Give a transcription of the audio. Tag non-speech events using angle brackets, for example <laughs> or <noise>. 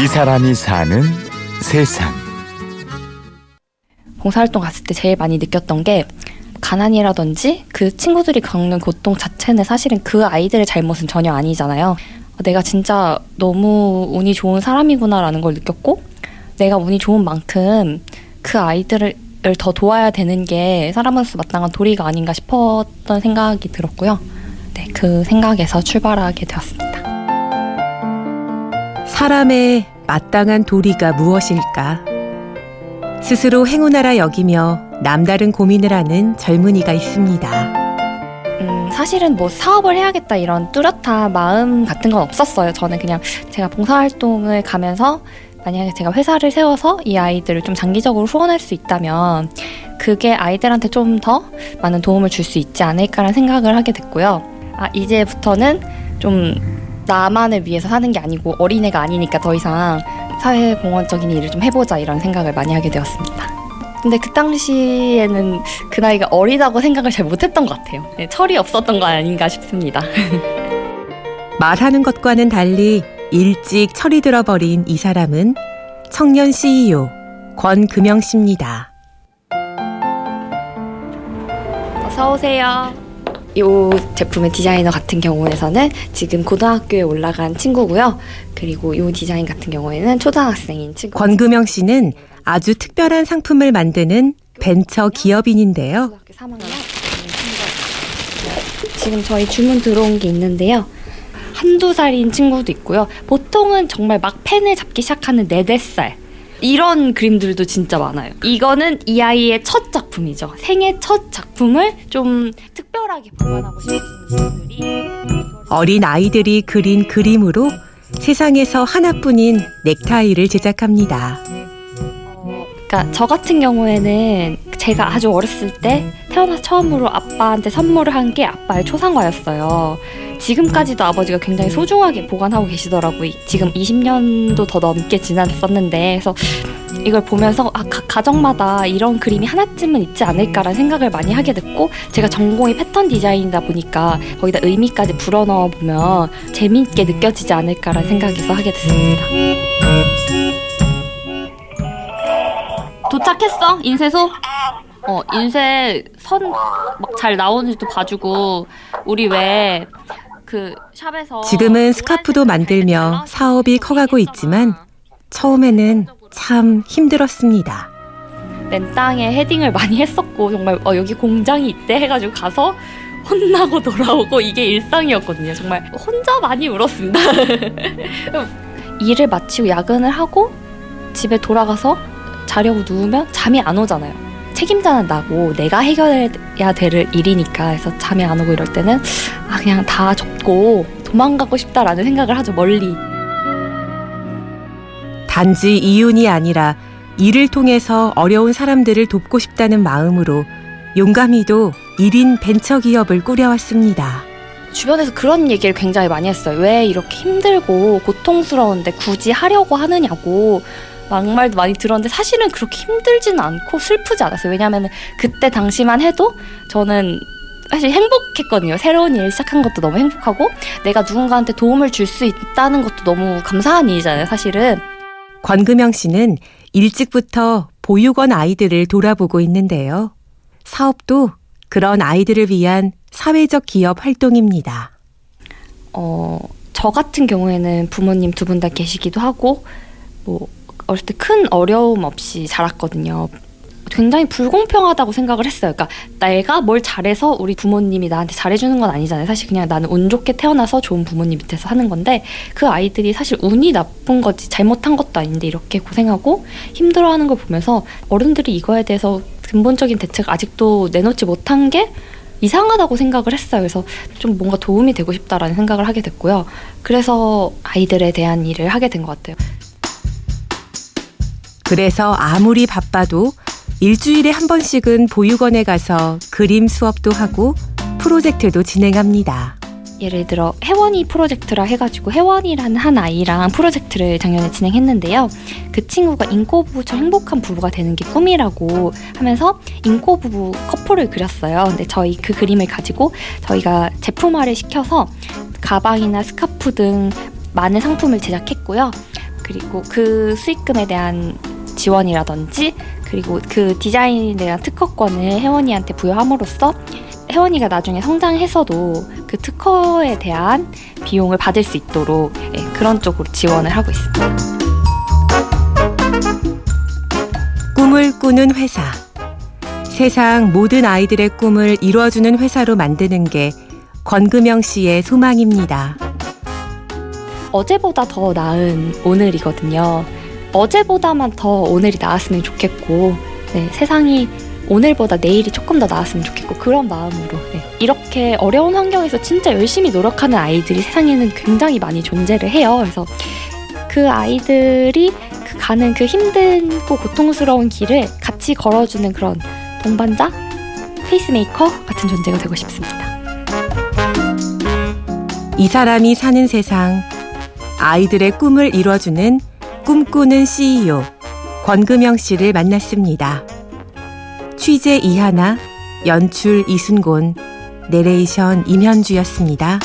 이 사람이 사는 세상. 봉사활동 갔을 때 제일 많이 느꼈던 게 가난이라든지 그 친구들이 겪는 고통 자체는 사실은 그 아이들의 잘못은 전혀 아니잖아요. 내가 진짜 너무 운이 좋은 사람이구나라는 걸 느꼈고 내가 운이 좋은 만큼 그 아이들을 더 도와야 되는 게 사람으로서 마땅한 도리가 아닌가 싶었던 생각이 들었고요. 네, 그 생각에서 출발하게 되었습니다. 사람의 마땅한 도리가 무엇일까? 스스로 행운하라 여기며 남다른 고민을 하는 젊은이가 있습니다. 음, 사실은 뭐 사업을 해야겠다 이런 뚜렷한 마음 같은 건 없었어요. 저는 그냥 제가 봉사활동을 가면서 만약에 제가 회사를 세워서 이 아이들을 좀 장기적으로 후원할 수 있다면 그게 아이들한테 좀 더 많은 도움을 줄 수 있지 않을까라는 생각을 하게 됐고요. 아, 이제부터는 좀 나만을 위해서 사는 게 아니고 어린애가 아니니까 더 이상 사회 공헌적인 일을 좀 해보자 이런 생각을 많이 하게 되었습니다. 근데 그 당시에는 그 나이가 어리다고 생각을 잘 못했던 것 같아요. 네, 철이 없었던 거 아닌가 싶습니다. <laughs> 말하는 것과는 달리 일찍 철이 들어버린 이 사람은 청년 CEO 권금영 씨입니다. 어서 오세요. 이 제품의 디자이너 같은 경우에서는 지금 고등학교에 올라간 친구고요. 그리고 이 디자인 같은 경우에는 초등학생인 친구. 권금영 씨는 아주 특별한 상품을 만드는 벤처 기업인인데요. 지금 저희 주문 들어온 게 있는데요. 한두 살인 친구도 있고요. 보통은 정말 막 펜을 잡기 시작하는 네댓 살. 이런 그림들도 진짜 많아요. 이거는 이 아이의 첫 작품이죠. 생애 첫 작품을 좀 특별하게 보관하고 싶으신 분들이 어린 아이들이 그린 그림으로 세상에서 하나뿐인 넥타이를 제작합니다. 어, 그러니까 저 같은 경우에는 제가 아주 어렸을 때 태어나 처음으로 아빠한테 선물을 한 게 아빠의 초상화였어요. 지금까지도 아버지가 굉장히 소중하게 보관하고 계시더라고요. 지금 20년도 더 넘게 지났었는데, 그래서 이걸 보면서 아, 각 가정마다 이런 그림이 하나쯤은 있지 않을까라는 생각을 많이 하게 됐고, 제가 전공이 패턴 디자인이다 보니까 거기다 의미까지 불어넣어 보면 재미있게 느껴지지 않을까라는 생각에서 하게 됐습니다. 도착했어, 인쇄소? 어, 인쇄 선 막 잘 나오는지도 봐주고, 우리 왜 그 샵에서 지금은 스카프도 만들며 사업이 커가고 있지만 처음에는 참 힘들었습니다. 맨 땅에 헤딩을 많이 했었고 정말 어, 여기 공장이 있대 해가지고 가서 혼나고 돌아오고 이게 일상이었거든요. 정말 혼자 많이 울었습니다. <laughs> 일을 마치고 야근을 하고 집에 돌아가서 자려고 누우면 잠이 안 오잖아요. 책임자는 나고 내가 해결해야 될 일이니까 해서 잠이 안 오고 이럴 때는 아 그냥 다 접고 도망가고 싶다라는 생각을 하죠 멀리. 단지 이윤이 아니라 일을 통해서 어려운 사람들을 돕고 싶다는 마음으로 용감히도 1인 벤처 기업을 꾸려왔습니다. 주변에서 그런 얘기를 굉장히 많이 했어요. 왜 이렇게 힘들고 고통스러운데 굳이 하려고 하느냐고 막말도 많이 들었는데 사실은 그렇게 힘들지는 않고 슬프지 않았어요. 왜냐하면 그때 당시만 해도 저는 사실 행복했거든요. 새로운 일 시작한 것도 너무 행복하고 내가 누군가한테 도움을 줄 수 있다는 것도 너무 감사한 일이잖아요. 사실은. 권금영 씨는 일찍부터 보육원 아이들을 돌아보고 있는데요. 사업도 그런 아이들을 위한 사회적 기업 활동입니다. 어, 저 같은 경우에는 부모님 두 분 다 계시기도 하고, 뭐, 어렸을 때 큰 어려움 없이 자랐거든요. 굉장히 불공평하다고 생각을 했어요. 그러니까 내가 뭘 잘해서 우리 부모님이 나한테 잘해주는 건 아니잖아요. 사실 그냥 나는 운 좋게 태어나서 좋은 부모님 밑에서 하는 건데 그 아이들이 사실 운이 나쁜 거지 잘못한 것도 아닌데 이렇게 고생하고 힘들어하는 걸 보면서 어른들이 이거에 대해서 근본적인 대책을 아직도 내놓지 못한 게 이상하다고 생각을 했어요. 그래서 좀 뭔가 도움이 되고 싶다라는 생각을 하게 됐고요. 그래서 아이들에 대한 일을 하게 된 것 같아요. 그래서 아무리 바빠도 일주일에 한 번씩은 보육원에 가서 그림 수업도 하고 프로젝트도 진행합니다. 예를 들어 혜원이 프로젝트라 해가지고 혜원이라는 한 아이랑 프로젝트를 작년에 진행했는데요. 그 친구가 인코 부부처럼 행복한 부부가 되는 게 꿈이라고 하면서 인코 부부 커플을 그렸어요. 근데 저희 그 그림을 가지고 저희가 제품화를 시켜서 가방이나 스카프 등 많은 상품을 제작했고요. 그리고 그 수익금에 대한 지원이라든지 그리고 그 디자인에 대한 특허권을 혜원이한테 부여함으로써 혜원이가 나중에 성장해서도 그 특허에 대한 비용을 받을 수 있도록 예, 그런 쪽으로 지원을 하고 있습니다. 꿈을 꾸는 회사. 세상 모든 아이들의 꿈을 이루어주는 회사로 만드는 게 권금영 씨의 소망입니다. 어제보다 더 나은 오늘이거든요. 어제보다만 더 오늘이 나았으면 좋겠고, 네, 세상이 오늘보다 내일이 조금 더 나았으면 좋겠고, 그런 마음으로. 네, 이렇게 어려운 환경에서 진짜 열심히 노력하는 아이들이 세상에는 굉장히 많이 존재를 해요. 그래서 그 아이들이 그 가는 그 힘들고 고통스러운 길을 같이 걸어주는 그런 동반자, 페이스메이커 같은 존재가 되고 싶습니다. 이 사람이 사는 세상. 아이들의 꿈을 이뤄주는 꿈꾸는 CEO 권금영 씨를 만났습니다. 취재 이하나, 연출 이순곤, 내레이션 임현주였습니다.